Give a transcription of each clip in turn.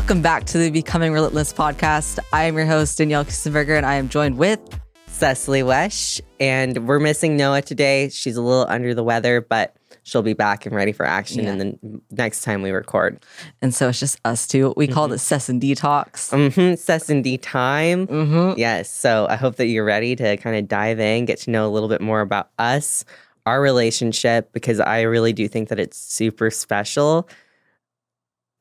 Welcome back to the Becoming Relentless podcast. I am your host, Danielle Kissenberger, and I am joined with Cecily Wesh. And we're missing Noah today. She's a little under the weather, but she'll be back and ready for action Yeah. in the next time we record. and so it's just us two. We call it Cec and Detox. Mm-hmm. Cec and D time. Mm-hmm. Yes. So I hope that you're ready to kind of dive in, get to know a little bit more about us, our relationship, because I really do think that it's super special.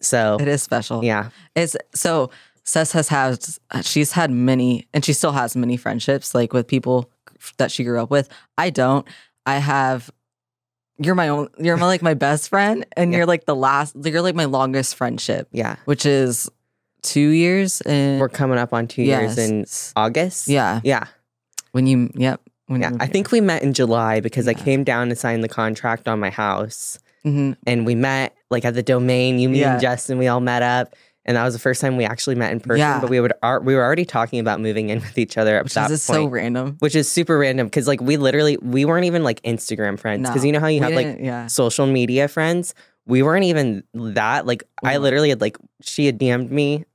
So, It is special. yeah. It's so Cec has had she's had many and she still has many friendships like with people that she grew up with. I don't. I have you're my own you're my, like my best friend and Yeah. you're like the last you're like my longest friendship, Yeah. which is 2 years and We're coming up on two years in August. Yeah. Yeah. When you yep. When Yeah. I think we met in July because I came down to sign the contract on my house. hmm and we met like at the domain. You, me, Yeah. and Justin, we all met up, and that was the first time we actually met in person. Yeah. But we would ar- we were already talking about moving in with each other at which that is point, so random. which is super random because like we literally we weren't even like Instagram friends because No. you know how you have like yeah. social media friends. We weren't even that. Like I Mhm. literally had like she had DM'd me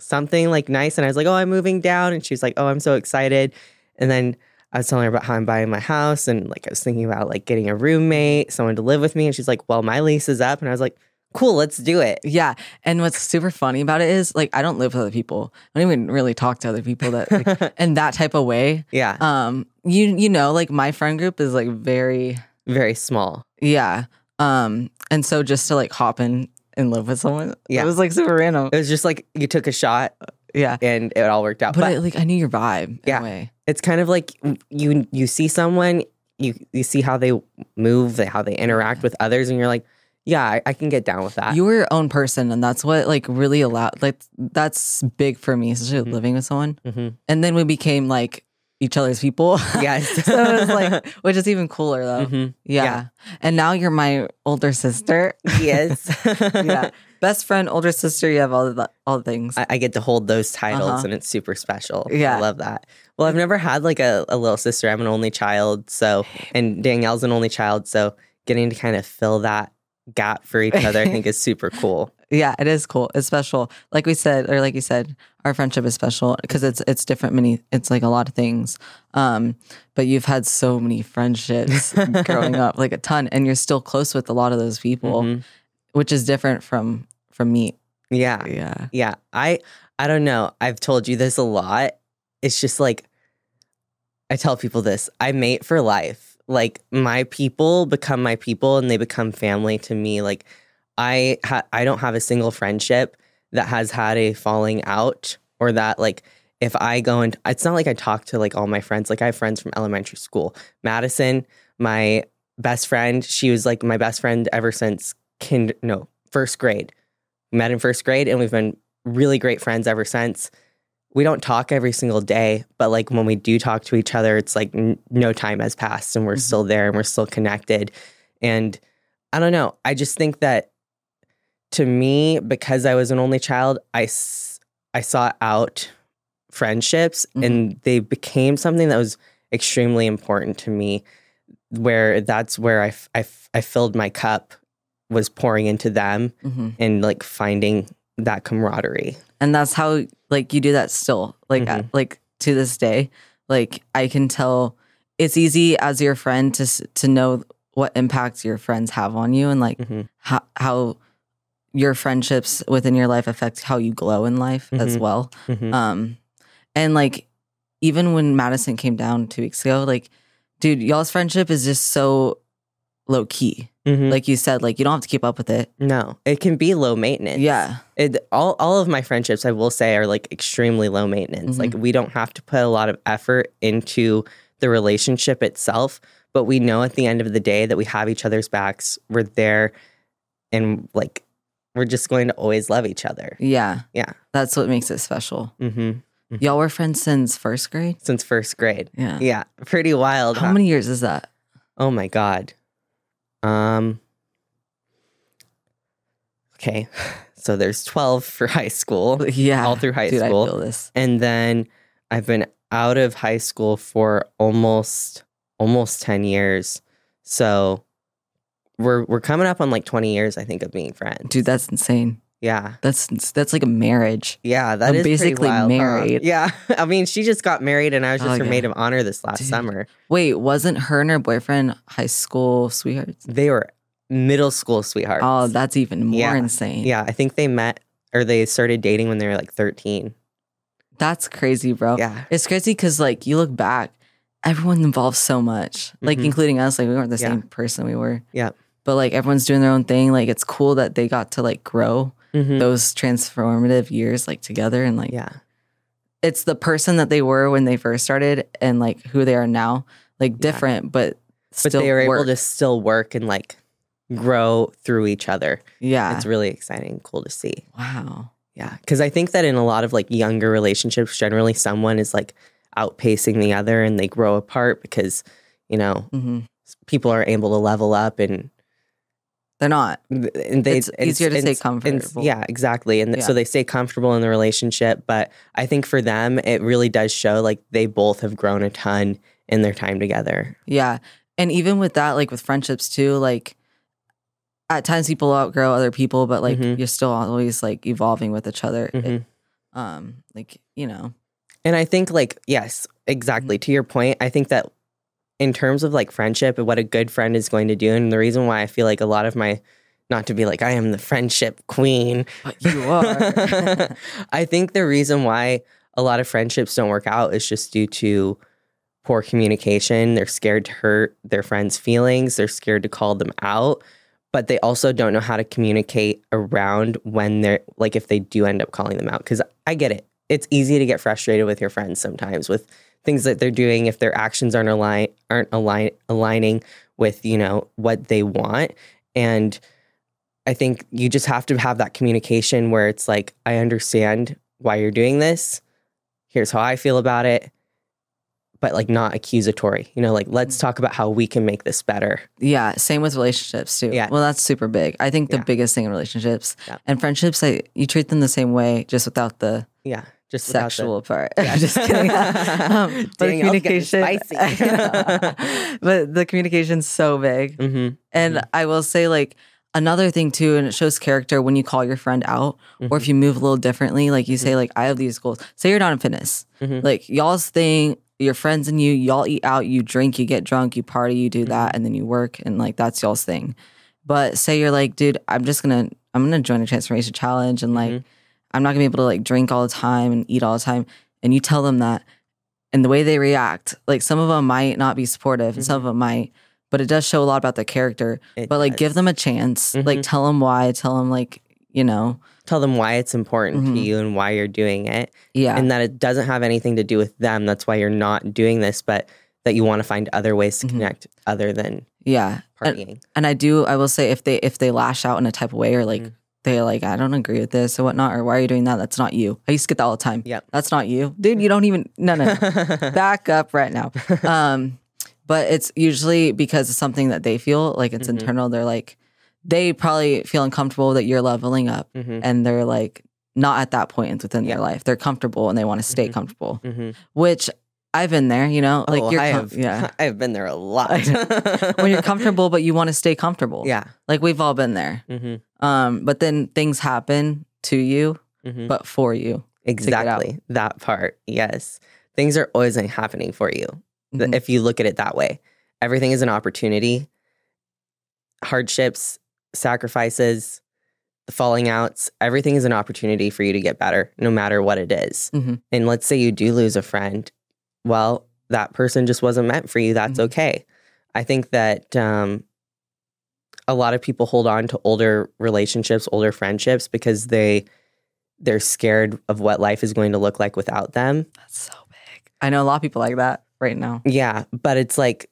something like nice, and I was like, oh, I'm moving down, and she was like, oh, I'm so excited, and then. I was telling her about how I'm buying my house and like I was thinking about like getting a roommate, someone to live with me. And she's like, Well, my lease is up. And I was like, Cool, let's do it. Yeah. And what's super funny about it is like I don't live with other people. I don't even really talk to other people that like, in that type of way. yeah. Um you you know like my friend group is like very Very small. yeah. Um and so just to like hop in and live with someone Yeah. it was like super random. It was just like you took a shot Yeah. and it all worked out. But, But, I, like I knew your vibe Yeah. in a way. it's kind of like you you see someone, you you see how they move, how they interact with others, and you're like, Yeah, I, I can get down with that. You were your own person and that's what like really allowed like that's big for me, especially Mhm. living with someone. hmm And then we became like each other's people. Yes. so it was like which is even cooler though. Mhm. Yeah. Yeah. And now you're my older sister. Yes. yeah. Best friend, older sister, you have all the all the things. I, I get to hold those titles Uh-huh. and it's super special. Yeah. I love that. Well, I've never had like a, a little sister. I'm an only child. So, and Danielle's an only child. So, getting to kind of fill that gap for each other, I think is super cool. yeah, it is cool. It's special. Like we said, or like you said, our friendship is special because it's it's different. Many, it's like a lot of things. Um, but you've had so many friendships growing up, like a ton, and you're still close with a lot of those people, Mhm. which is different from from me. Yeah. Yeah, Yeah. I, I don't know. I've told you this a lot. It's just like, I tell people this I mate for life. Like, my people become my people and they become family to me. Like, I ha- I don't have a single friendship that has had a falling out or that like if I go and it's not like I talk to like all my friends. Like I have friends from elementary school. Madison, my best friend, she was like my best friend ever since kind no, first grade. Met in first grade and we've been really great friends ever since. We don't talk every single day, but like when we do talk to each other, it's like n- no time has passed and we're Mhm. still there and we're still connected. And I don't know. I just think that to me, because I was an only child, I, s- I sought out friendships Mhm. and they became something that was extremely important to me, where that's where I, f- I, f- I filled my cup, was pouring into them hmm and like finding that camaraderie. and that's how like you do that still, like Mhm. uh, like to this day. Like I can tell, it's easy as your friend to to know what impacts your friends have on you, and like Mhm. how how your friendships within your life affect how you glow in life as Mhm. well. Mhm. Um, and like even when Madison came down two weeks ago, like, dude, y'all's friendship is just so low key. Mhm. Like you said, like you don't have to keep up with it. no, it can be low maintenance. Yeah. It, all all of my friendships, I will say, are like extremely low maintenance. Mhm. Like we don't have to put a lot of effort into the relationship itself, but we know at the end of the day that we have each other's backs. We're there, and like we're just going to always love each other. Yeah. Yeah. That's what makes it special. hmm Y'all were friends since first grade? Since first grade, Yeah. yeah, pretty wild. How huh? many years is that? Oh my god. Um. Okay, so there's twelve for high school. Yeah. All through high Dude, school. I feel this. and then I've been out of high school for almost almost 10 years. So we're we're coming up on like 20 years I think of being friends. Dude, that's insane. Yeah. That's that's like a marriage. Yeah, that I'm is basically wild, huh? married. Yeah, I mean, she just got married, and I was just Oh, her yeah. maid of honor this last Dude. summer. Wait, wasn't her and her boyfriend high school sweethearts? They were middle school sweethearts. Oh, that's even more Yeah. insane. yeah. I think they met or they started dating when they were like thirteen. That's crazy, bro. Yeah, It's crazy because like you look back, everyone involved so much, like Mhm. including us. Like we weren't the Yeah. same person we were. Yeah. But like everyone's doing their own thing. Like it's cool that they got to like grow Mhm. those transformative years like together and like yeah, it's the person that they were when they first started and like who they are now. Like different, but but still they were work. able to still work and like grow through each other. Yeah. It's really exciting, cool to see. wow. Yeah, because I think that in a lot of like younger relationships, generally someone is like outpacing the other, and they grow apart because you know hmm people are able to level up and They're not. and they It's easier to stay comfortable. yeah, exactly. And th- so they stay comfortable in the relationship. But I think for them, it really does show like they both have grown a ton in their time together. Yeah. And even with that, like with friendships too, like at times people outgrow other people, but like Mhm. you're still always like evolving with each other. It- Mhm. um, like, you know, And I think like yes, Mm-hmm. exactly. To your point, I think that in terms of like friendship and what a good friend is going to do, and the reason why I feel like a lot of my not to be like I am the friendship queen, but you are. I think the reason why a lot of friendships don't work out is just due to poor communication. They're scared to hurt their friends' feelings, they're scared to call them out, but they also don't know how to communicate around when they're like if they do end up calling them out. Because I get it. It's easy to get frustrated with your friends sometimes with things that they're doing if their actions aren't align aren't align aligning with, you know, what they want. And I think you just have to have that communication where it's like, I understand why you're doing this. Here's how I feel about it. But like not accusatory. You know, like let's mm. talk about how we can make this better. yeah. Same with relationships too. Yeah. Well, that's super big. I think the Yeah. biggest thing in relationships Yeah. and friendships, I, you treat them the same way, just without the Yeah. Just without the- sexual part. Yeah. just kidding. um, but Dang, communication, spicy. but the communication's so big. Mhm, And I will say, like, another thing too, and it shows character when you call your friend out, or mhm, if you move a little differently, like you say, like, I have these goals. Say you're not in fitness. mhm. Like, y'all's thing, your friends and you, y'all eat out, you drink, you get drunk, you party, you do that, and then you work, and like, that's y'all's thing. But say you're like, dude, I'm just gonna, I'm gonna join a transformation challenge, and like. I'm not gonna be able to like drink all the time and eat all the time. And you tell them that, and the way they react, like some of them might not be supportive, and some of them might, but it does show a lot about their character. It But like, give them a chance. Like, Mhm. tell them why. Tell them like, you know, tell them why it's important Mhm. to you and why you're doing it. yeah, and that it doesn't have anything to do with them. That's why you're not doing this, but that you want to find other ways to Mhm. connect other than yeah. And, partying. and I do. I will say if they if they lash out in a type of way or like. They're like, I don't agree with this or whatnot, or why are you doing that? That's not you. I used to get that all the time. Yep. That's not you. Dude, you don't even, no, no, no. back up right now. Um, but it's usually because of something that they feel like it's Mhm. internal. They're like, they probably feel uncomfortable that you're leveling up Mhm, and they're like not at that point within Yeah. their life. They're comfortable and they want to stay Mhm. comfortable, mhm. which I've been there, you know, like oh, you're, I com- have, yeah. I've been there a lot. when you're comfortable, but you want to stay comfortable. yeah. Like we've all been there. hmm Um, but then things happen to you, hmm but for you. Exactly. That part. Yes. Things are always happening for you Mhm. if you look at it that way. Everything is an opportunity. Hardships, sacrifices, the falling outs, everything is an opportunity for you to get better, no matter what it is. Mhm. And let's say you do lose a friend. Well, that person just wasn't meant for you. That's Mhm. okay. I think that um, a lot of people hold on to older relationships, older friendships because they they're scared of what life is going to look like without them. That's so big. I know a lot of people like that right now. Yeah, but it's like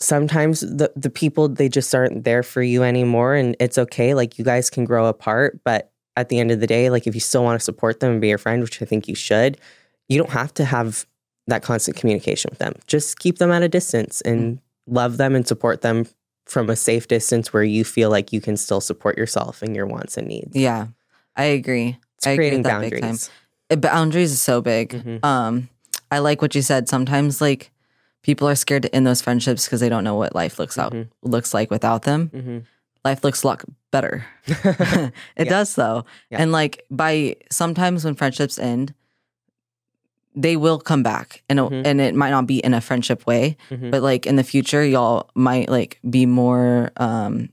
sometimes the the people they just aren't there for you anymore and it's okay like you guys can grow apart, but at the end of the day like if you still want to support them and be your friend, which I think you should, you don't have to have that constant communication with them. Just keep them at a distance and love them and support them from a safe distance where you feel like you can still support yourself and your wants and needs. Yeah, I agree. It's I agree creating with that big time. boundaries. Boundaries is so big. Mhm. Um, I like what you said. Sometimes like people are scared to end those friendships because they don't know what life looks out Mhm. looks like without them. Mhm. life looks a lot better. it Yeah. does though. Yeah. And like by sometimes when friendships end, they will come back and it, Mhm. and it might not be in a friendship way, Mhm. but like in the future y'all might like be more um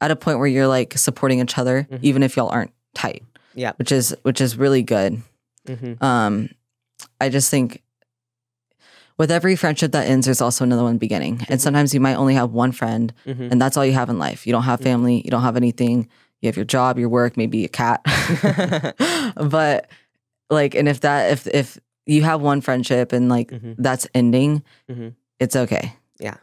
at a point where you're like supporting each other Mhm. even if y'all aren't tight. Yeah. Which is which is really good. Mhm. Um I just think with every friendship that ends there's also another one beginning. And Mhm. sometimes you might only have one friend Mhm. and that's all you have in life. You don't have family, you don't have anything. You have your job, your work, maybe a cat. but like, and if that, if if you have one friendship and like Mhm. that's ending, Mhm. it's okay. Yeah.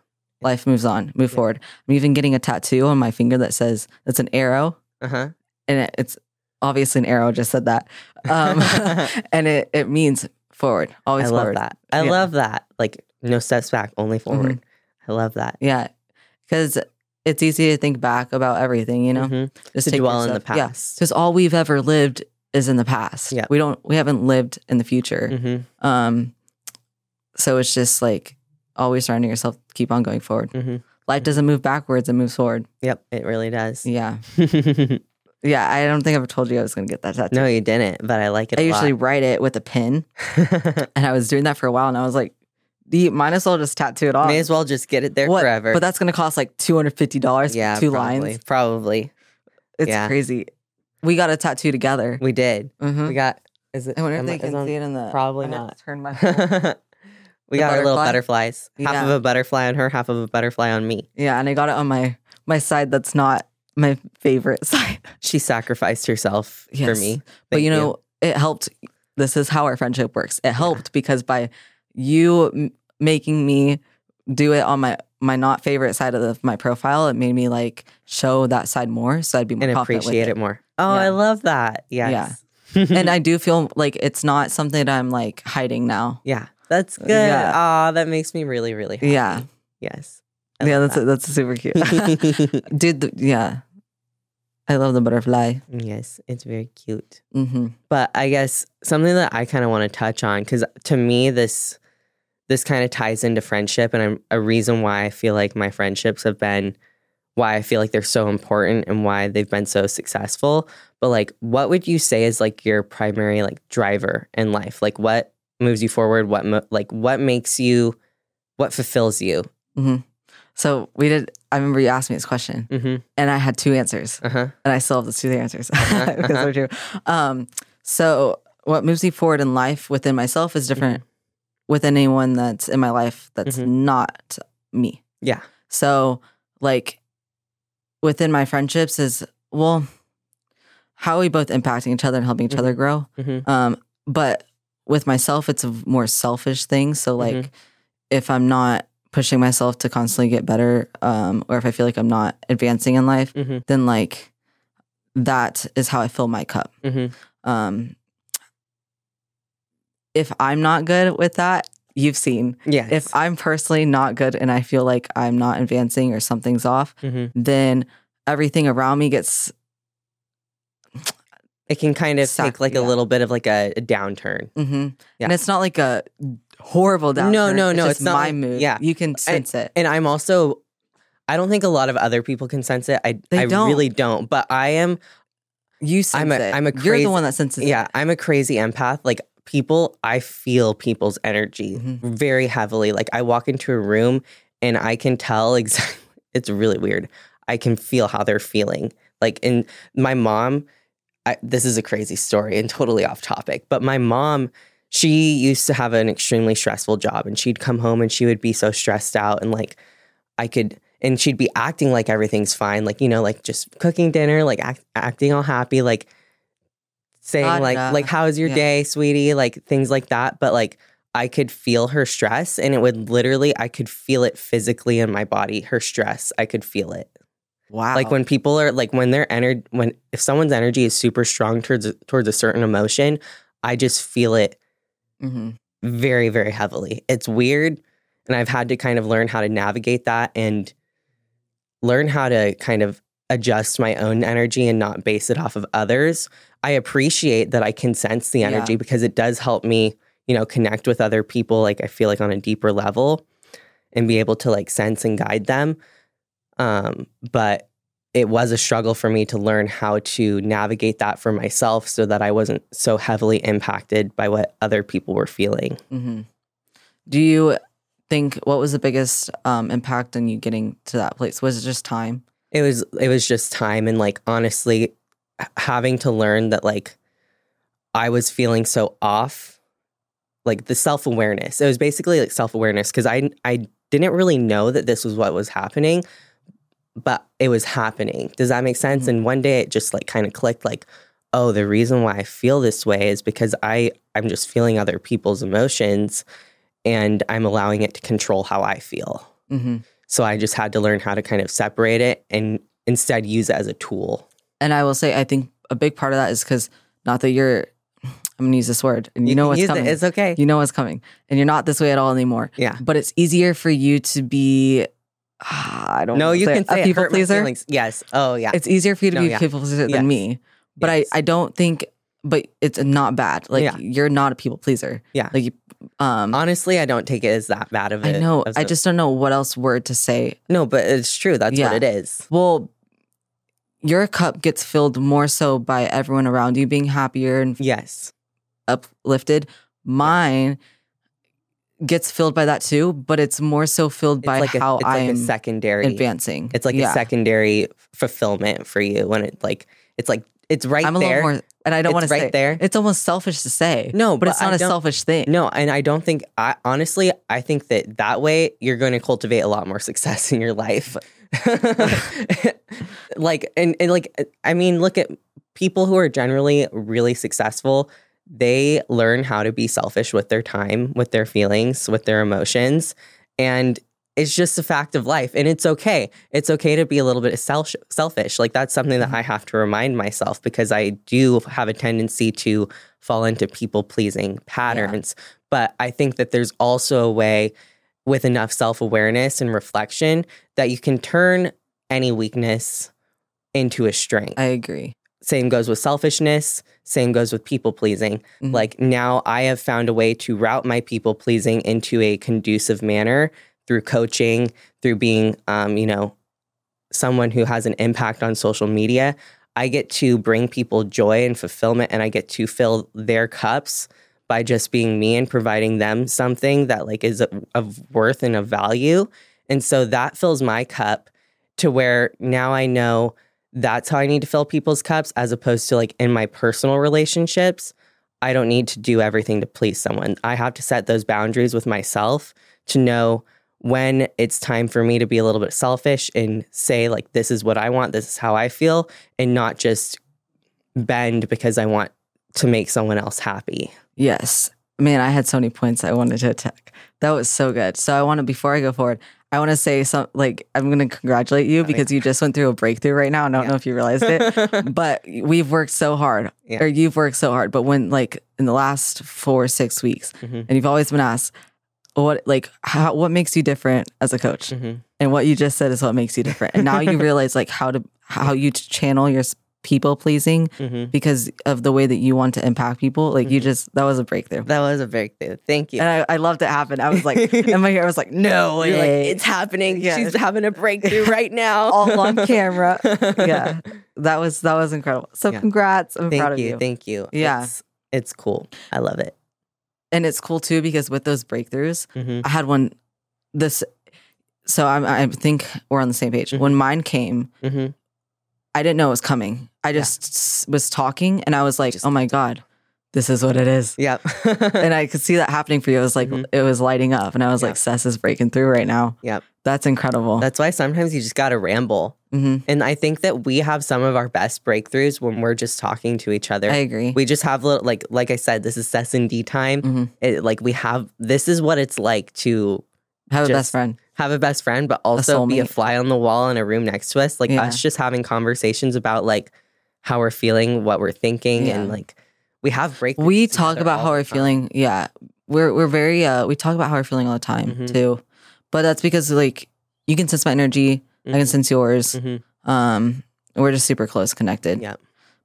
life moves on, move Yeah. forward. I'm even getting a tattoo on my finger that says it's an arrow, Uh-huh. and it, it's obviously an arrow. Just said that, um, and it it means forward, always I love forward. that. I Yeah. love that. Like no steps back, only forward. I love that. Yeah, because it's easy to think back about everything, you know. Mhm. Just To dwell in the yourself- Yeah, past. because all we've ever lived is in the past. Yeah. we don't. We haven't lived in the future. Mhm. Um, so it's just like always surrounding yourself keep on going forward. Mhm. Life doesn't move backwards; it moves forward. Yep, it really does. Yeah, yeah. I don't think I've told you I was going to get that tattoo. no, you didn't, but I like it. I usually write it with a pin. and I was doing that for a while, and I was like, "Do you might as well just tattoo it off." May as well just get it there What- forever. But that's going to cost like two hundred fifty dollars. yeah, for two probably, lines. Probably. It's Yeah. crazy. We got a tattoo together. We did. Mhm. We got is it I wonder if am they can on- see it in the. probably I have to not. Turn my. we The got our little butterfly? butterflies. Half of a butterfly on her, half of a butterfly on me. yeah, and I got it on my my side. That's not my favorite side. She sacrificed herself for Yes. me. but you know, it helped. This is how our friendship works. It helped because by you m- making me do it on my my not favorite side of the, my profile, it made me like show that side more, so I'd be more and confident with appreciate it. more. Oh, I love that. Yes. Yeah. and I do feel like it's not something that I'm like hiding now. yeah. That's good. Yeah. Ah, that makes me really, really happy. Yeah. Yes. I yeah, that's that's super cute, dude. The, yeah, I love the butterfly. yes, it's very cute. hmm But I guess something that I kind of want to touch on because to me this this kind of ties into friendship, and I'm, a reason why I feel like my friendships have been why I feel like they're so important and why they've been so successful. But like, what would you say is like your primary like driver in life? Like, what moves you forward? What mo- like what makes you? What fulfills you? So we did. I remember you asked me this question, Mm-hmm. and I had two answers. Uh huh. and I still have the two answers Uh-huh, because they're true. Um, so what moves me forward in life within myself is different with anyone that's in my life that's Mhm. not me. Yeah. So like within my friendships is well, how are we both impacting each other and helping each Mhm. other grow? Mm-hmm. Um, but with myself, it's a more selfish thing. So like, Mhm. if I'm not pushing myself to constantly get better, um, or if I feel like I'm not advancing in life, Mm-hmm. then like that is how I fill my cup. Mm-hmm. Um, if I'm not good with that, you've seen. Yes. If I'm personally not good and I feel like I'm not advancing or something's off, mm-hmm. then everything around me gets It can kind of Suck, take like yeah. a little bit of like a, a downturn. hmm Yeah. and it's not like a horrible downturn. No, no, no, it's not my like- mood. yeah. you can sense it. And I'm also, I don't think a lot of other people can sense it. I, They I don't. really don't. But I am, You sense I'm a- it. I'm a You're the one that senses it. yeah, I'm a crazy empath. Like people, I feel people's energy Mhm. very heavily. Like I walk into a room and I can tell exactly, it's really weird. I can feel how they're feeling. Like, in my mom, I, this is a crazy story and totally off topic, but my mom, she used to have an extremely stressful job and she'd come home and she would be so stressed out and like I could and she'd be acting like everything's fine like you know like just cooking dinner like act, acting all happy like saying like like how's your Yeah. day sweetie? Like things like that. But like I could feel her stress and it would literally I could feel it physically in my body her stress. I could feel it. Wow. like when people are like when their energy when if someone's energy is super strong towards towards a certain emotion I just feel it hmm very very heavily. It's weird and i've had to kind of learn how to navigate that and learn how to kind of adjust my own energy and not base it off of others i appreciate that i can sense the Yeah. energy because it does help me you know connect with other people like i feel like on a deeper level and be able to like sense and guide them um but it was a struggle for me to learn how to navigate that for myself so that I wasn't so heavily impacted by what other people were feeling. hmm Do you think what was the biggest um, impact on you getting to that place? Was it just time? It was it was just time and like honestly having to learn that like I was feeling so off like the self-awareness. It was basically like self-awareness cuz I I didn't really know that this was what was happening but it was happening. Does that make sense? Mhm. And one day it just like kind of clicked like oh, the reason why I feel this way is because I I'm just feeling other people's emotions and I'm allowing it to control how I feel. hmm So I just had to learn how to kind of separate it and instead use it as a tool. And I will say, I think a big part of that is because not that you're, I'm to use this word, and you, know what's coming. It. It's okay. you know what's coming, and you're not this way at all anymore. yeah. But it's easier for you to be, ah, I don't know no you can it, say a people pleaser. Yes. Oh, yeah. It's easier for you to No, be yeah. a people pleaser Yes. than me. But Yes. I, I don't think, but it's not bad. Like Yeah. you're not a people pleaser. Yeah. Like, um, honestly, I don't take it as that bad of I a. know. I just don't know what else word to say. no, but it's true. That's Yeah. what it is. Well, your cup gets filled more so by everyone around you being happier and Yes. uplifted. Mine gets filled by that too, but it's more so filled It's by like how it's I'm a secondary. advancing. It's like Yeah. a secondary fulfillment for you when it like it's like it's right I'm a there. little more, and I don't want to right say there. It's almost selfish to say. No, but, but it's not I a selfish thing. No, and I don't think I honestly I think that that way you're going to cultivate a lot more success in your life. like and, and like I mean look at people who are generally really successful, they learn how to be selfish with their time, with their feelings, with their emotions and it's just a fact of life and it's okay. It's okay to be a little bit self- selfish. Like that's something that I have to remind myself because I do have a tendency to fall into people pleasing patterns. But I think that there's also a way with enough self awareness and reflection that you can turn any weakness into a strength. I agree. Same goes with selfishness. Same goes with people pleasing. Mhm. Like now I have found a way to route my people pleasing into a conducive manner through coaching, through being, um, you know, someone who has an impact on social media. I get to bring people joy and fulfillment, and I get to fill their cups by just being me and providing them something that like is of- worth and of value. And so that fills my cup to where now I know that's how I need to fill people's cups as opposed to like in my personal relationships. I don't need to do everything to please someone. I have to set those boundaries with myself to know when it's time for me to be a little bit selfish and say, like, this is what I want, this is how I feel, and not just bend because I want to make someone else happy. Yes. Man, I had so many points I wanted to attack. That was so good. So I want to, before I go forward, I want to say some, like, I'm going to congratulate you because you just went through a breakthrough right now. I don't Yeah. know if you realized it, but we've worked so hard, Yeah. or you've worked so hard. But when, like, in the last four six weeks, Mhm. and you've always been asked, what, like, how, what makes you different as a coach? Mhm. And what you just said is what makes you different. And now you realize, like, how to, how you channel your people pleasing Mhm. because of the way that you want to impact people. Like, you Mhm. just, that was a breakthrough. That was a breakthrough. Thank you. And I, I loved it happen. I was like, and my hair was like, no like, it's happening. Yeah. She's having a breakthrough right now. all on camera. yeah. That was that was incredible. So Yeah. congrats. I'm Thank proud of you, you. Thank you. Yeah. It's, it's cool. I love it. And it's cool too because with those breakthroughs, Mhm. I had one this so I'm, I think we're on the same page. Mhm. When mine came, Mhm. I didn't know it was coming. I just s- was talking and I was like, Just oh my God, this is what it is. Yep. and I could see that happening for you. It was like, Mhm. it was lighting up. And I was like. Cec is breaking through right now. Yep. That's incredible. That's why sometimes you just got to ramble. Hmm And I think that we have some of our best breakthroughs when we're just talking to each other. I agree. we just have little, like like I said, this is Cec and D time. Mhm. It, like we have this is what it's like to Have a best friend. have a best friend, but also be a fly on the wall in a room next to us. Like Yeah. us just having conversations about like how we're feeling, what we're thinking, and like we have breakthroughs. we talk about how we're time. feeling yeah we're we're very uh we talk about how we're feeling all the time Mhm. too but that's because like you can sense my energy i can Mhm. sense yours Mhm. um we're just super close connected Yeah.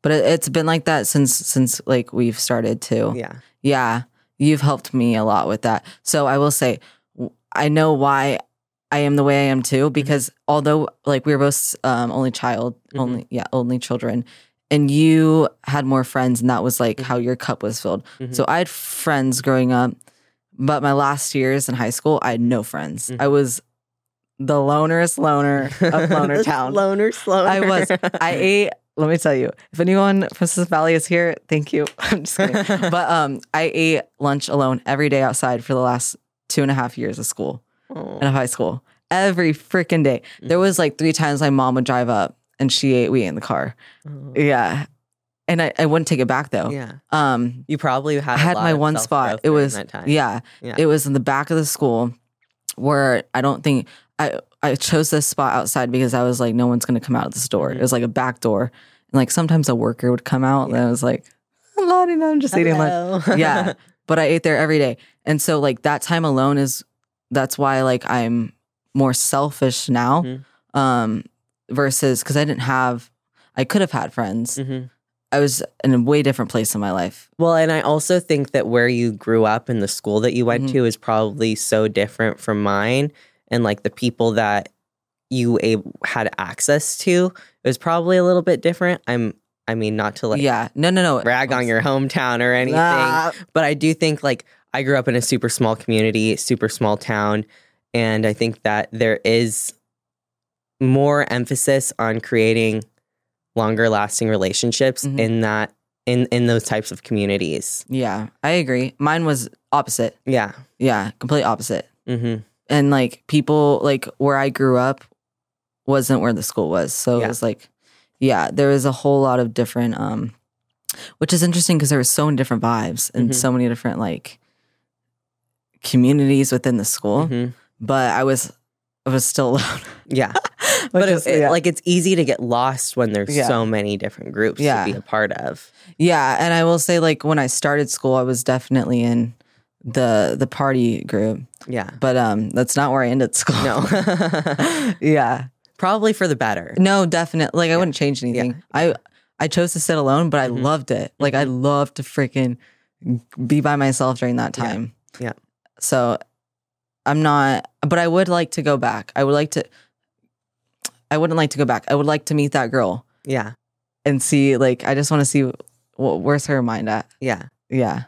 but it, it's been like that since since like we've started too Yeah. yeah you've helped me a lot with that so i will say I know why I am the way I am Mm-hmm. too because although like we were both um, only child, Mhm. only yeah, only children, and you had more friends, and that was like how your cup was filled. Mhm. So I had friends growing up, but my last years in high school, I had no friends. I was the lonerest loner of Loner Town. Loner, sloner. I was. I ate. Let me tell you, if anyone from Sis Valley is here, thank you. I'm just kidding. but um, I ate lunch alone every day outside for the last two and a half years of school and of high school. Every freaking day. There was like three times my mom would drive up and she ate. We ate in the car. Oh. Yeah, and I, I wouldn't take it back though. Yeah. Um, You probably had. I had my one spot. It was yeah, Yeah. it was in the back of the school where I don't think I I chose this spot outside because I was like, no one's gonna come out of this door. It was like a back door, and like sometimes a worker would come out, and I was like, Lottie, no, I'm just eating lunch. Yeah, but I ate there every day, and so like that time alone is that's why like I'm more selfish now, Mhm. um, versus because I didn't have, I could have had friends. Mhm. I was in a way different place in my life. Well, and I also think that where you grew up and the school that you went Mhm. to is probably so different from mine, and like the people that you had access to it was probably a little bit different. I'm, I mean, not to like yeah, no, no, no. brag on your hometown or anything, Ah, but I do think like I grew up in a super small community, super small town, and I think that there is more emphasis on creating longer lasting relationships Mhm. in that in in those types of communities. yeah, I agree. Mine was opposite. Yeah. Yeah, complete opposite. hmm And like people like where I grew up wasn't where the school was. So Yeah. it was like yeah, there was a whole lot of different um which is interesting because there were so many different vibes and Mhm. so many different like communities within the school. hmm But I was I was still alone. Yeah. But it, is- it- yeah. like it's easy to get lost when there's Yeah. so many different groups Yeah. to be a part of. Yeah, and I will say like when I started school I was definitely in the the party group. Yeah. But um that's not where I ended school. No. yeah. Probably for the better. No, definitely. Like I Yeah. wouldn't change anything. I I chose to sit alone, but I Mhm. loved it. Like I loved to freaking be by myself during that time. Yeah. So I'm not, but I would like to go back. I would like to. I wouldn't like to go back. I would like to meet that girl Yeah. and see. Like I just want to see wh- where's her mind at. Yeah. Yeah.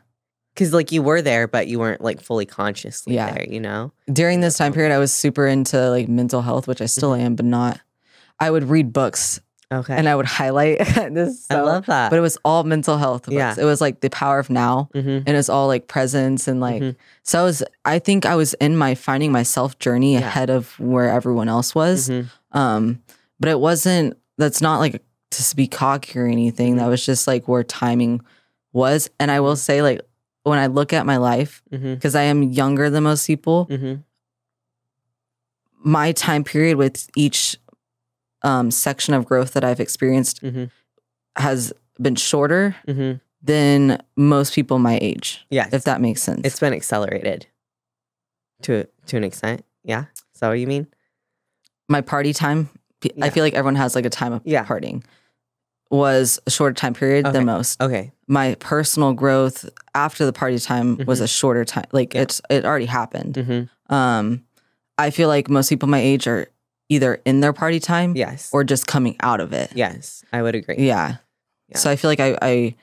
Cause like you were there, but you weren't like fully consciously Yeah. there, you know? During this time period, I was super into like mental health, which I still Mm-hmm. am, but not. I would read books Okay. and I would highlight this. I love that. but it was all mental health books. Yeah. It was like the power of now hmm and it's all like presence and like Mhm. so I was I think I was in my finding myself journey Yeah. ahead of where everyone else was. Mhm. Um but it wasn't that's not like to be cocky or anything. Mhm. That was just like where timing was. And I will say like when I look at my life, because I am younger than most people, Mhm. my time period with each um section of growth that I've experienced Mhm. has been shorter Mhm. than most people my age. Yes. If that makes sense. it's been accelerated to to an extent. Yeah. So that what you mean? my party time, p- I Yeah. feel like everyone has like a time of Yeah. partying, was a shorter time period Okay. than most. Okay. My personal growth after the party time was a shorter time. Like Mm-hmm. Yeah. it's it already happened. hmm Um, I feel like most people my age are either in their party time Yes. or just coming out of it. yes. I would agree. Yeah. Yeah. So I feel like I, I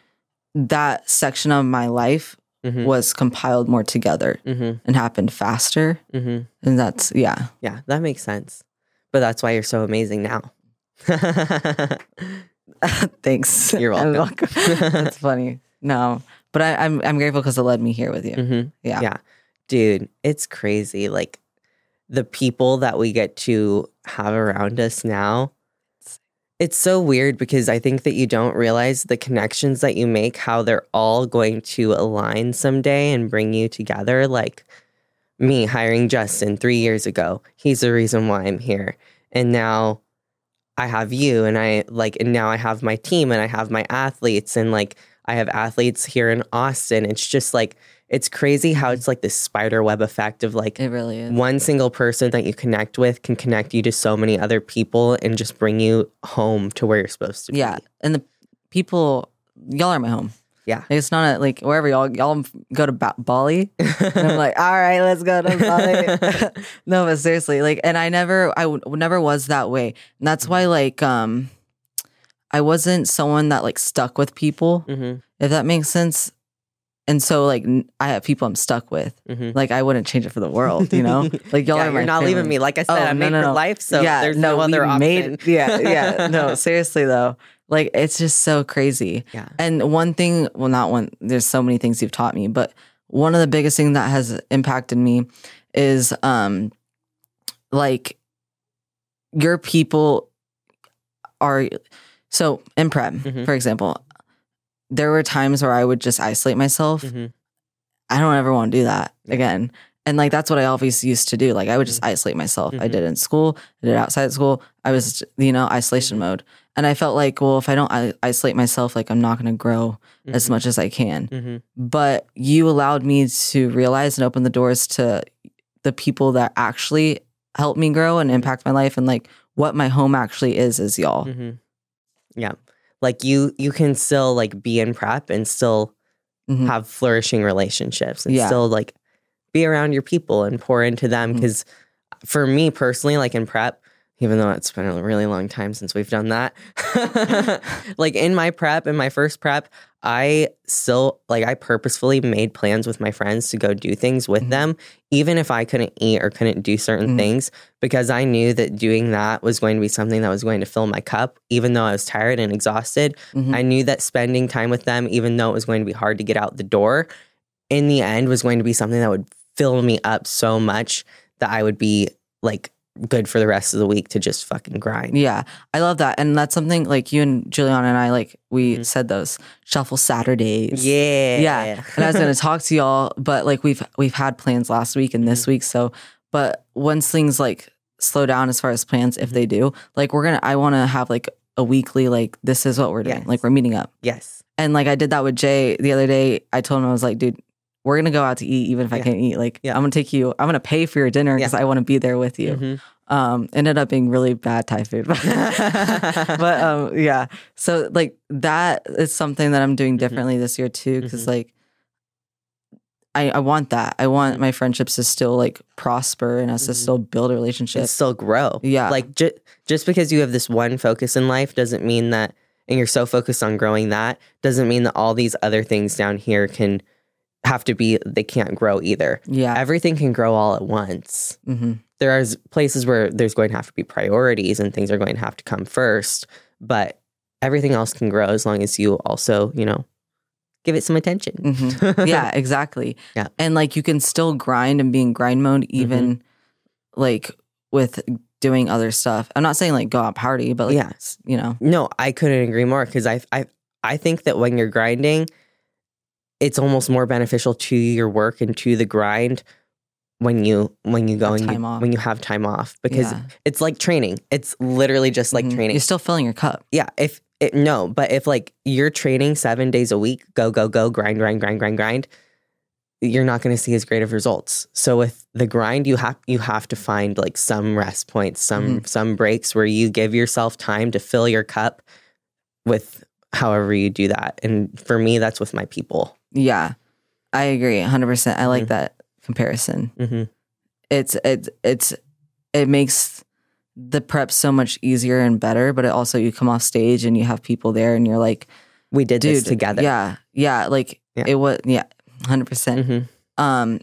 that section of my life hmm was compiled more together hmm and happened faster. hmm And that's yeah. Yeah, that makes sense. But that's why you're so amazing now. Thanks. You're welcome. That's funny. No, but I, I'm I'm grateful because it led me here with you. hmm Yeah. Yeah. Dude, it's crazy. Like the people that we get to have around us now. It's so weird because I think that you don't realize the connections that you make, how they're all going to align someday and bring you together. Like me hiring Justin three years ago, he's the reason why I'm here. And now I have you, and I like, and now I have my team and I have my athletes, and like I have athletes here in Austin. It's just like, it's crazy how it's like this spider web effect of like It really is. one single person that you connect with can connect you to so many other people and just bring you home to where you're supposed to be. Yeah, and the people, y'all are my home. Yeah. It's not a, like wherever y'all y'all go to ba- Bali. and I'm like, all right, let's go to Bali. no, but seriously, like, and I never, I w- never was that way, and that's why, like, um, I wasn't someone that like stuck with people, hmm if that makes sense. And so, like, I have people I'm stuck with. hmm Like, I wouldn't change it for the world, you know. Like, y'all yeah, are you're not leaving me. Like I said, Oh, I'm no, made no, no. life, so yeah, there's no, we other option. made- yeah, yeah. No, seriously though, like it's just so crazy. Yeah. And one thing, well, not one. There's so many things you've taught me, but one of the biggest thing that has impacted me is, um, like your people are. So in prep, Mhm. for example, there were times where I would just isolate myself. Mhm. I don't ever want to do that again. And like that's what I always used to do. Like I would just isolate myself. I Mhm. did in school, I did outside of school. I was, you know, isolation Mhm. mode. And I felt like, well, if I don't I- isolate myself, like I'm not going to grow as Mhm. much as I can. Mhm. But you allowed me to realize and open the doors to the people that actually help me grow and impact my life and like what my home actually is is y'all. Mhm. Yeah. Like you you can still like be in prep and still Mhm. have flourishing relationships and Yeah. still like be around your people and pour into them because for me personally like in prep even though it's been a really long time since we've done that like in my prep in my first prep i still like i purposefully made plans with my friends to go do things with Mhm. them even if i couldn't eat or couldn't do certain Mhm. things because i knew that doing that was going to be something that was going to fill my cup even though i was tired and exhausted Mhm. I knew that spending time with them, even though it was going to be hard to get out the door, in the end was going to be something that would fill me up so much that I would be like good for the rest of the week to just fucking grind. Yeah, I love that, and that's something like you and Juliana and I like we Mhm. said those shuffle Saturdays. Yeah. yeah. And I was gonna talk to y'all, but like we've we've had plans last week and Mm-hmm. this week, so but once things like slow down as far as plans, if they do, like we're gonna, I want to have like a weekly like this is what we're doing, Yes. like we're meeting up, yes. and like I did that with Jay the other day. I told him I was like, dude. We're gonna go out to eat, even if I can't eat. Like, Yeah. I'm gonna take you. I'm gonna pay for your dinner because I want to be there with you. Mhm. Um, ended up being really bad Thai food, but um, yeah. So like that is something that I'm doing Mm-hmm. differently this year too, because like I I want that. I want my friendships to still like prosper and us to Mhm. still build a relationship. And still grow. Yeah. Like ju- just because you have this one focus in life doesn't mean that, and you're so focused on growing that, doesn't mean that all these other things down here can have to be, they can't grow either. yeah. Everything can grow all at once. hmm there are places where there's going to have to be priorities and things are going to have to come first, but everything else can grow as long as you also, you know, give it some attention. hmm yeah, exactly. Yeah. And like you can still grind and be in grind mode even Mm-hmm. like with doing other stuff. I'm not saying like go out party, but like Yeah. you know. No, I couldn't agree more because I, I, I think that when you're grinding, it's almost more beneficial to your work and to the grind when you when you go and time you, off. when you have time off because yeah. it's like training. It's literally just like Mhm. training. You're still filling your cup. Yeah, if it, no, but if like you're training seven days a week, go go go, grind grind grind grind grind, you're not going to see as great of results. So with the grind, you have you have to find like some rest points, some some breaks where you give yourself time to fill your cup with however you do that. And for me, that's with my people. Yeah. I agree 100%. I like Mhm. that comparison. hmm it's it's it's it makes the prep so much easier and better but it also you come off stage and you have people there and you're like We did dude this together. yeah yeah like Yeah. it was yeah 100% hmm um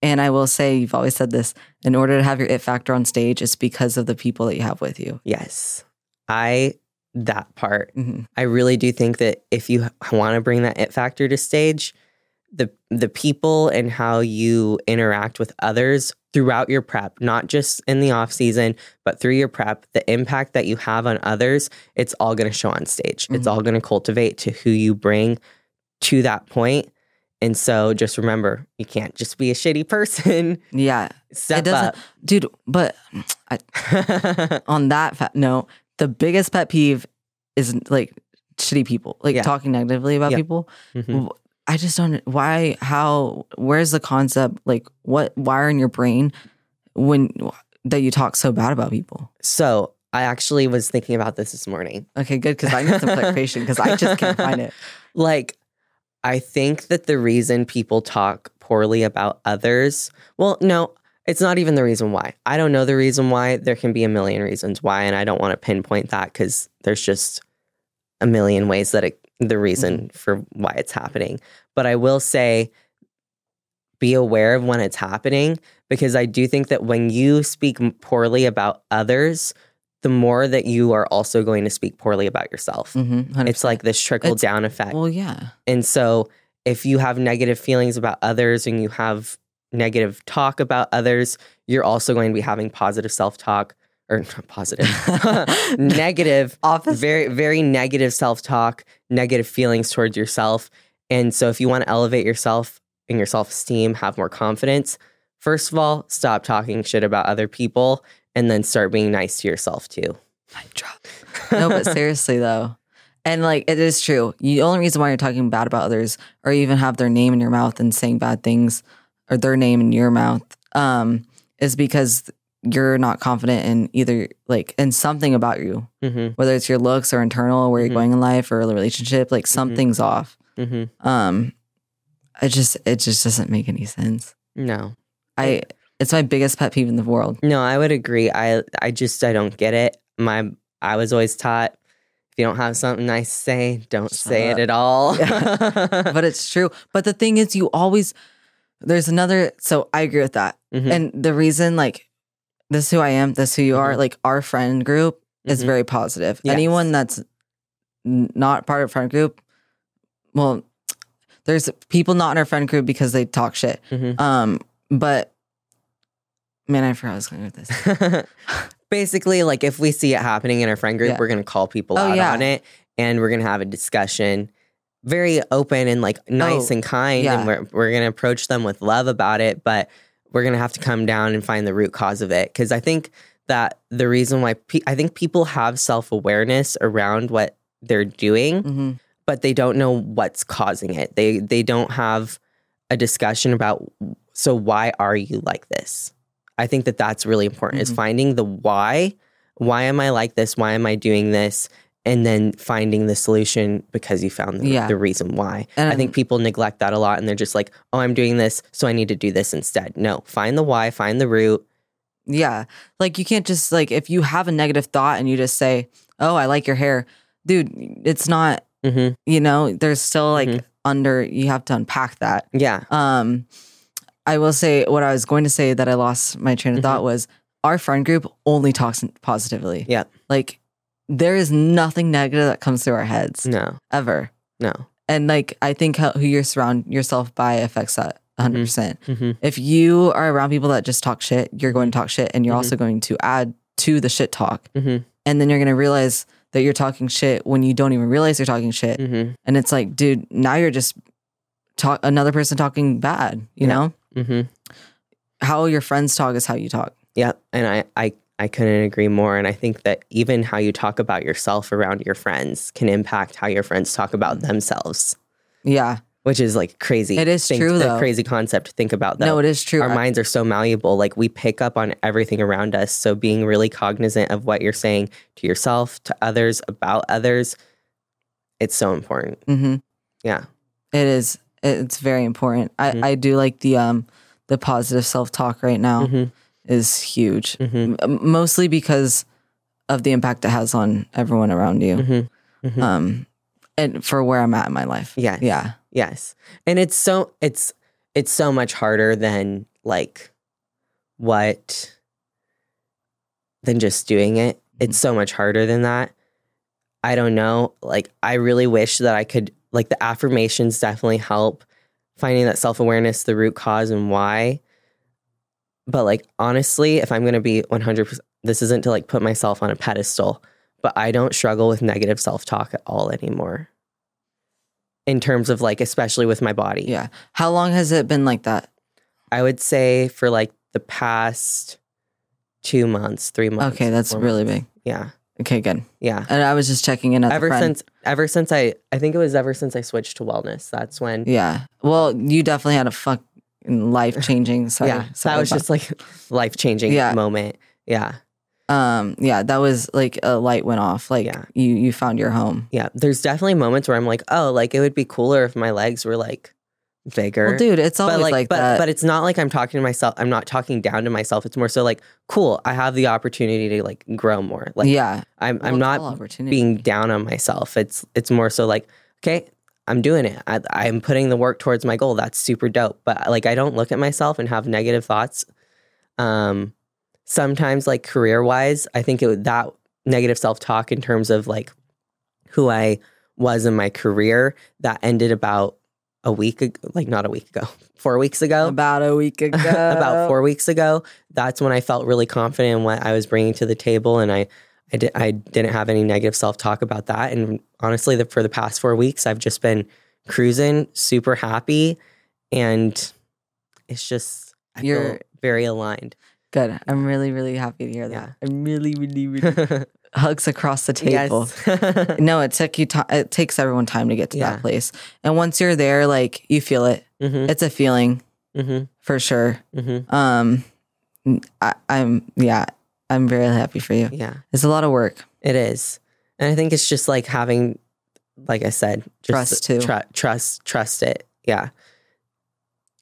and i will say you've always said this in order to have your it factor on stage it's because of the people that you have with you Yes, I that part. hmm I really do think that if you want to bring that it factor to stage, the the people and how you interact with others throughout your prep, not just in the off season, but through your prep, the impact that you have on others, it's all going to show on stage. It's Mhm. all going to cultivate to who you bring to that point. And so just remember, you can't just be a shitty person. yeah Step doesn't- dude but I, on that fa- note the biggest pet peeve is like shitty people like Yeah. talking negatively about Yeah. people Mhm. I just don't why how where's the concept like what wire in your brain when that you talk so bad about people So I actually was thinking about this this morning. okay good because I need some clarification because I just can't find it like I think that the reason people talk poorly about others, well, no, it's not even the reason why. I don't know the reason why. There can be a million reasons why, and I don't want to pinpoint that because there's just a million ways that it, the reason for why it's happening. But I will say, be aware of when it's happening because I do think that when you speak poorly about others, the more that you are also going to speak poorly about yourself. Mm-hmm, It's like this trickle It's- down effect. well, yeah. And so if you have negative feelings about others and you have negative talk about others, you're also going to be having positive self talk or not positive, negative, Office. very, very negative self talk, negative feelings towards yourself. And so if you want to elevate yourself and your self esteem, have more confidence, first of all, stop talking shit about other people and then start being nice to yourself too. Mic drop. no, but seriously though, and like it is true. The only reason why you're talking bad about others, or even have their name in your mouth and saying bad things, or their name in your mouth, um, is because you're not confident in either like in something about you, hmm whether it's your looks or internal, where you're going in life or a relationship. Like something's off. hmm Um, it just it just doesn't make any sense. No. I it's my biggest pet peeve in the world. No, I would agree. I I just I don't get it. My I was always taught if you don't have something nice to say, don't Shut say up. it at all. but it's true. But the thing is, you always there's another. So I agree with that. Mhm. And the reason, like, this is who I am, this is who you are. Mhm. Like our friend group is Mhm. very positive. Yes. Anyone that's not part of friend group, well, there's people not in our friend group because they talk shit. Mhm. Um, but man, I forgot I was going with this. Basically, like if we see it happening in our friend group, Yeah. we're gonna call people Oh, out yeah. on it and we're gonna have a discussion. Very open and like nice Oh, and kind, yeah. and we're we're gonna approach them with love about it, but we're gonna have to come down and find the root cause of it. Because I think that the reason why pe- I think people have self awareness around what they're doing, hmm but they don't know what's causing it. They they don't have a discussion about so why are you like this? I think that that's really important is Mhm. finding the why. Why am I like this? Why am I doing this? And then finding the solution because you found the, Yeah. the reason why. And I think people neglect that a lot and they're just like, oh, I'm doing this, so I need to do this instead. No, find the why, find the root. Yeah. Like you can't just like if you have a negative thought and you just say, "Oh, I like your hair." Dude, it's not, hmm you know, there's still like Mhm. under you have to unpack that. Yeah. Um I will say what I was going to say that I lost my train of thought was our friend group only talks positively. Mm-hmm. Yeah. Like there is nothing negative that comes through our heads No, ever. no. And like I think how, who you surround yourself by affects that 100%. Mhm. percent hmm If you are around people that just talk shit, you're going to talk shit and you're Mhm. also going to add to the shit talk. hmm And then you're going to realize that you're talking shit when you don't even realize you're talking shit. hmm And it's like, dude, now you're just talk another person talking bad, you Yeah. know? hmm How your friends talk is how you talk. Yeah, and I, I I couldn't agree more. And I think that even how you talk about yourself around your friends can impact how your friends talk about themselves, Yeah. which is like crazy. It is think, true, a though. crazy concept to think about. Though. No, it is true. Our I- minds are so malleable. Like we pick up on everything around us. So being really cognizant of what you're saying to yourself, to others, about others, it's so important. Mhm. Yeah. It is. It's very important. I, Mhm. I do like the um the positive self talk right now Mhm. Is huge. Mhm. M- mostly because of the impact it has on everyone around you. Mhm. Mhm. Um, and for where I'm at in my life. Yes. Yeah. Yes. And it's so it's it's so much harder than like what than just doing it. It's so much harder than that. I don't know. Like I really wish that I could like the affirmations definitely help finding that self-awareness, the root cause and why. But like honestly, if I'm going to be 100% this isn't to like put myself on a pedestal, but I don't struggle with negative self-talk at all anymore in terms of like especially with my body. Yeah. How long has it been like that? I would say for like the past 2 months, 3 months. Okay, that's really months. big. Yeah. Okay, good. Yeah. And I was just checking in at Ever since ever since I I think it was ever since I switched to wellness. That's when Yeah. Well, you definitely had a fucking life changing. Sorry. Yeah. sorry that was just like life-changing Yeah. moment. Yeah. um yeah that was like a light went off like Yeah. you you found your home Yeah. There's definitely moments where I'm like, oh, like it would be cooler if my legs were like bigger. well dude it's always but like, like, but that but it's not like I'm talking to myself. I'm not talking down to myself. It's more so like, cool. I have the opportunity to like grow more. Like yeah I'm Well, I'm not being down on myself. It's it's more so like, okay, I'm doing it. I, I'm putting the work towards my goal. That's super dope. But like, I don't look at myself and have negative thoughts. Um, sometimes like career wise, I think it that negative self talk in terms of like who I was in my career that ended about a week ago, like not a week ago, four weeks ago. about a week ago about four weeks ago. That's when I felt really confident in what I was bringing to the table, and I, I, did, I didn't have any negative self talk about that. And honestly, the, for the past four weeks, I've just been cruising, super happy, and it's just I feel You're- very aligned. good i'm really really happy to hear that Yeah. i'm really really really hugs across the table Yes. no it took you it takes everyone time to get to Yeah. that place and once you're there like you feel it hmm it's a feeling hmm for sure hmm um I, i'm yeah i'm very happy for you Yeah, it's a lot of work it is, and I think it's just like having, like I said, just Trust, too. tru- trust, trust it. Yeah.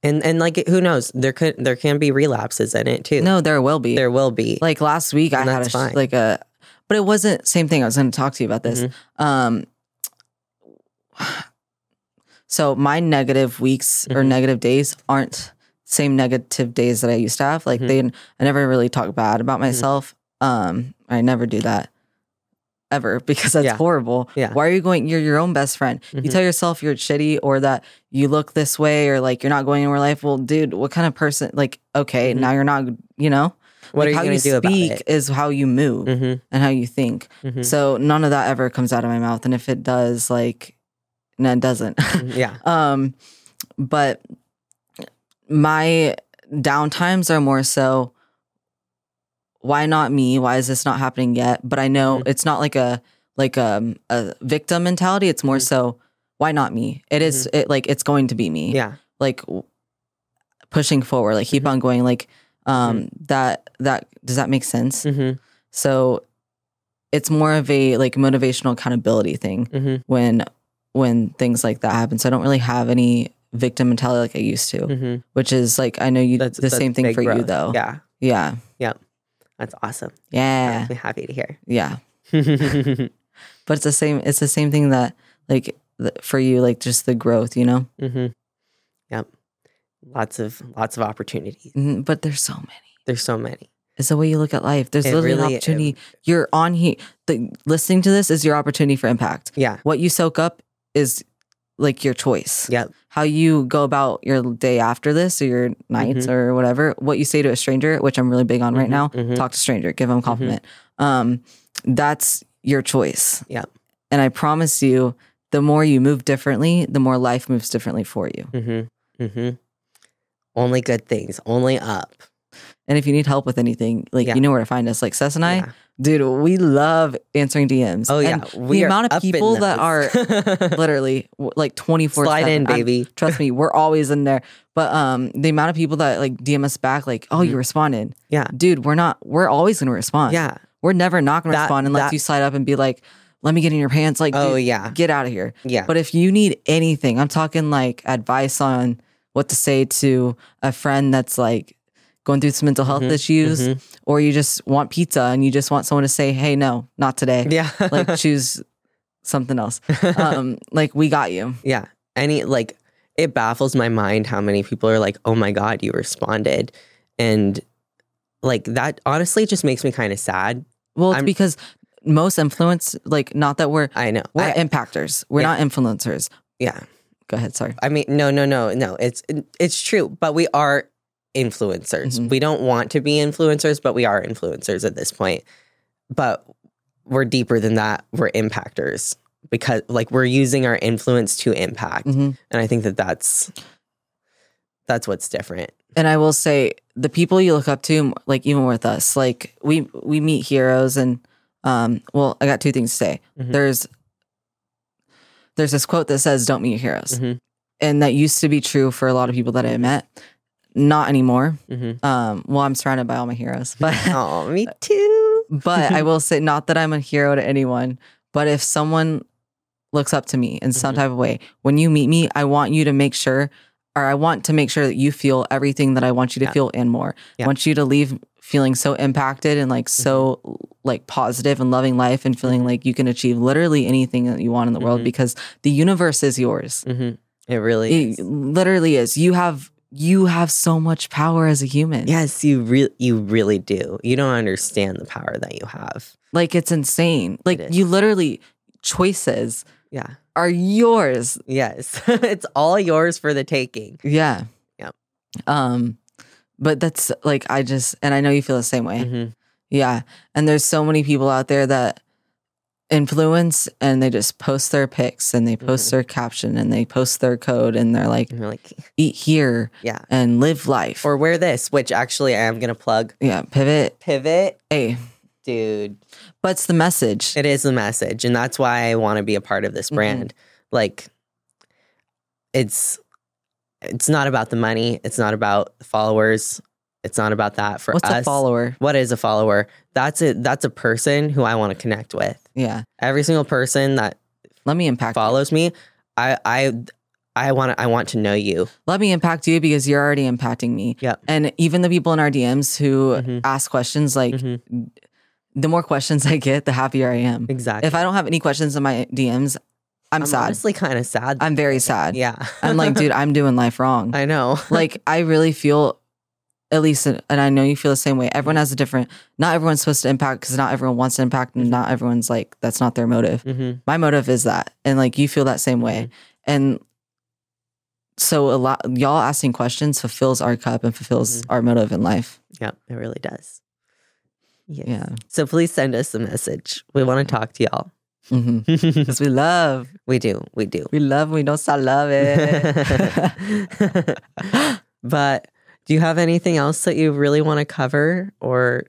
And and like who knows there could there can be relapses in it too. no there will be there will be. like last week i had a fine. like a but it wasn't same thing i was going to talk to you about this Mhm. um so my negative weeks or Mhm. negative days aren't same negative days that i used to have like Mhm. they i never really talk bad about Mm-hmm. myself um i never do that ever because that's Yeah. horrible Yeah. why are you going you're your own best friend you Mhm. tell yourself you're shitty or that you look this way or like you're not going anywhere in life well dude what kind of person like okay Mhm. now you're not you know what like, are you how going you to do about speak it? is how you move hmm and how you think. So none of that ever comes out of my mouth. And if it does, like, no, it doesn't. Yeah. um, but my downtimes are more so why not me? Why is this not happening yet? But I know Mhm. it's not like a like um, a victim mentality. It's more Mhm. so why not me? It is it like it's going to be me. Yeah. Like pushing forward, like keep Mhm. on going. Like um that that does that make sense? So it's more of a like motivational accountability thing when when things like that happen. So I don't really have any victim mentality like I used to, hmm which is like I know you That's the that's same thing for you though. Yeah. Yeah. Yep. That's awesome. Yeah. I'm happy to hear. Yeah. But it's the same it's the same thing that like for you like just the growth, you know? Yep. Lots of lots of opportunities. Mhm, But there's so many. There's so many. It's the way you look at life. There's It literally really- an opportunity. You're on here. The, listening to this is your opportunity for impact. Yeah. What you soak up is like your choice. Yep. How you go about your day after this or your nights Mhm. or whatever, what you say to a stranger, which I'm really big on right Mhm, now, mhm. talk to a stranger, give them a compliment. Um, that's your choice. Yep. And I promise you, the more you move differently, the more life moves differently for you. Mm-hmm. Mm-hmm. Only good things. Only up. And if you need help with anything, like Yeah. you know where to find us. Like Cec and I, Yeah. Dude, we love answering DMs. Oh yeah. And we the amount of people that are literally like 24 slide in, baby. Trust me, we're always in there. But um, the amount of people that like DM us back, like, oh, you Mhm. responded. Yeah. Dude, we're not, we're always to respond. Yeah. We're never not to That- respond unless that- you slide up and be like, let me get in your pants. Like, Oh dude, yeah. get out of here. Yeah. But if you need anything, I'm talking like advice on what to say to a friend that's like going through some mental health Mhm, issues, mhm. or you just want pizza and you just want someone to say, hey, no, not today. Yeah. like, choose something else. Um, like, we got you. yeah. Any like it baffles my mind how many people are like, "Oh my god, you responded." And like that honestly just makes me kind of sad. Well, it's I'm- because most influence, like, not that we're, I know. we're I- impactors. We're Yeah. not influencers. yeah. Go ahead. Sorry. I mean, no, no, no, no. It's it's true, but we are influencers. Mhm. We don't want to be influencers, but we are influencers at this point. But we're deeper than that. We're impactors because like we're using our influence to impact. Mhm. And I think that that's that's what's different. And I will say the people you look up to, like even with us, like we we meet heroes, and um, well, I got two things to say. Mhm. There's there's this quote that says, "Don't meet your heroes," Mhm. and that used to be true for a lot of people that I met. Not anymore. Mhm. Um, well, I'm surrounded by all my heroes, but oh, me too. but I will say, not that I'm a hero to anyone, but if someone looks up to me in some Mhm. type of way, when you meet me, I want you to make sure, or I want to make sure that you feel everything that I want you to Yeah. feel and more. Yeah. I want you to leave feeling so impacted and like so like positive and loving life and feeling Mhm. like you can achieve literally anything that you want in the world Mhm. because the universe is yours. hmm It really It is. literally is. You have you have so much power as a human. Yes, you really you really do. You don't understand the power that you have. Like it's insane. Like is. you literally choices Yeah. are yours. Yes. it's all yours for the taking. Yeah. Yeah. Um but that's like I just and I know you feel the same way. Mhm. Yeah. And there's so many people out there that influence and they just post their pics and they post Mhm. their caption and they post their code and they're like And you're like, eat here yeah. and live life. Or wear this, which actually I am gonna plug. yeah, pivot. Pivot, Hey, dude. but it's the message. It is the message, and that's why I want to be a part of this Mhm. brand. Like, it's it's not about the money. It's not about followers. It's not about that for What's us. a follower? What is a follower? That's it. That's a person who I want to connect with. Yeah. Every single person that Let me impact you. follows me, I I I want I want to know you. Let me impact you because you're already impacting me. Yep. And even the people in our DMs who Mhm. ask questions, like Mhm. the more questions I get, the happier I am. Exactly. If I don't have any questions in my DMs, I'm, sad. honestly kind of sad. I'm very sad. yeah. I'm like, dude, I'm doing life wrong. I know. like, I really feel, at least, and I know you feel the same way. Everyone has a different, not everyone's supposed to impact because not everyone wants to impact and not everyone's like, that's not their motive. hmm My motive is that. And like, you feel that same way. And so a lot, y'all asking questions fulfills our cup and fulfills Mhm. our motive in life. Yeah, it really does. Yes. Yeah. So please send us a message. We want to talk to y'all. Because we love, we do. We do. we love, we don't stop love it. but do you have anything else that you really want to cover or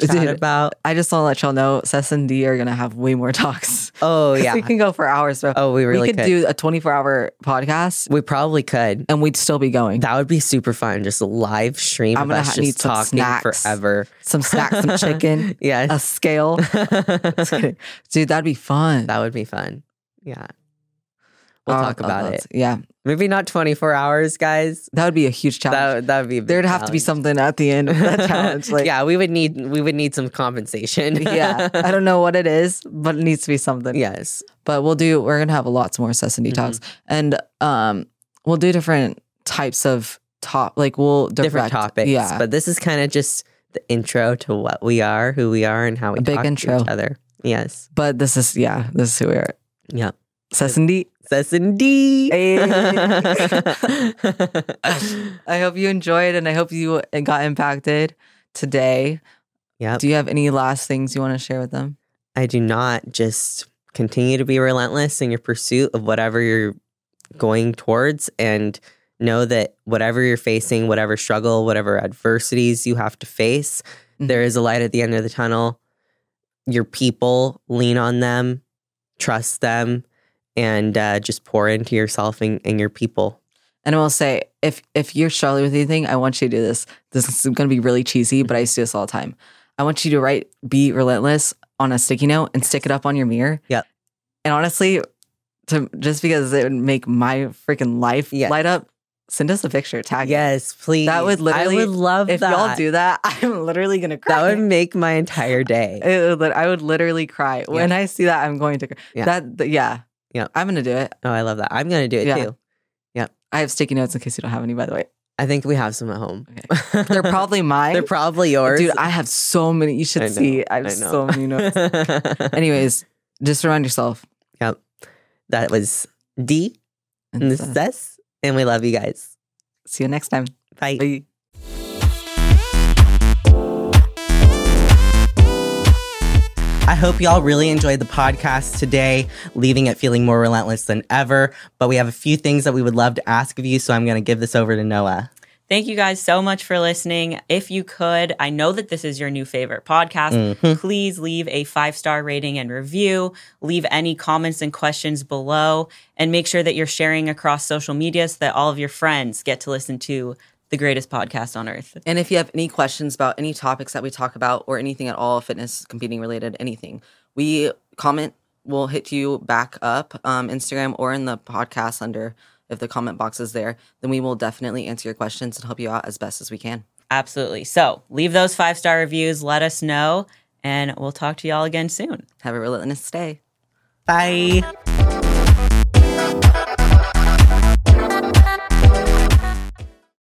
chat Dude, about? I just want to let y'all know, Cec and D are gonna have way more talks. Oh, yeah. we can go for hours. Bro. oh, we really we could, could. do a 24 hour podcast we probably could. and we'd still be going. That would be super fun. Just a live stream I'm ha- just need some talking snacks. forever. Some snacks, some chicken, yeah. a scale. Dude, that'd be fun. that would be fun. Yeah. We'll talk about it. Yeah, Maybe not 24 hours, guys. that would be a huge challenge. That would, be a There'd have to be something at the end of that challenge. Like, yeah, we would need we would need some compensation. yeah. I don't know what it is, but it needs to be something. yes. But we'll do. We're gonna have lots more Cec and D Mm-hmm. talks, and um, we'll do different types of top. Like we'll Different direct- topics. Yeah, But this is kind of just the intro to what we are, who we are, and how we A big talk intro. to each other. Yes. but this is yeah. This is who we are. Yeah. Cec and D. Cec and D. I hope you enjoyed and I hope you got impacted today. Yep. Do you have any last things you want to share with them? I do not just continue to be relentless in your pursuit of whatever you're going towards and know that whatever you're facing, whatever struggle, whatever adversities you have to face, Mhm. there is a light at the end of the tunnel. Your people, lean on them, trust them, and uh, just pour into yourself and, and your people. And I will say, if if you're struggling with anything, I want you to do this. This is going to be really cheesy, but I used to do this all the time. I want you to write "Be relentless" on a sticky note and stick it up on your mirror. Yep. And honestly, to just because it would make my freaking life Yeah. light up, send us a picture. Tag. Yes, please. That would literally- I would love If that. y'all do that, I'm literally gonna cry. that would make my entire day. It would I would literally cry when I see that. I'm going to cry. Yeah. That yeah. Yeah. I'm gonna do it. Oh, I love that. I'm gonna do it too. Yeah. too. I have sticky notes in case you don't have any. By the way, I think we have some at home. Okay. they're probably mine. They're probably yours. Dude, I have so many. You should I know, see. I have I know. so many notes. Anyways, just remind yourself. yep. That was D And this is S. And we love you guys. see you next time. Bye. Bye. I hope y'all really enjoyed the podcast today, leaving it feeling more relentless than ever. But we have a few things that we would love to ask of you. So I'm going to give this over to Noah. Thank you guys so much for listening. If you could, I know that this is your new favorite podcast. Mhm. Please leave a five star rating and review. Leave any comments and questions below. And make sure that you're sharing across social media so that all of your friends get to listen to the greatest podcast on earth. And if you have any questions about any topics that we talk about or anything at all, fitness, competing related, anything, we comment, we'll hit you back up, um, Instagram or in the podcast under if the comment box is there, then we will definitely answer your questions and help you out as best as we can. Absolutely. So leave those five star reviews. Let us know, and we'll talk to y'all again soon. Have a relentless day. Bye.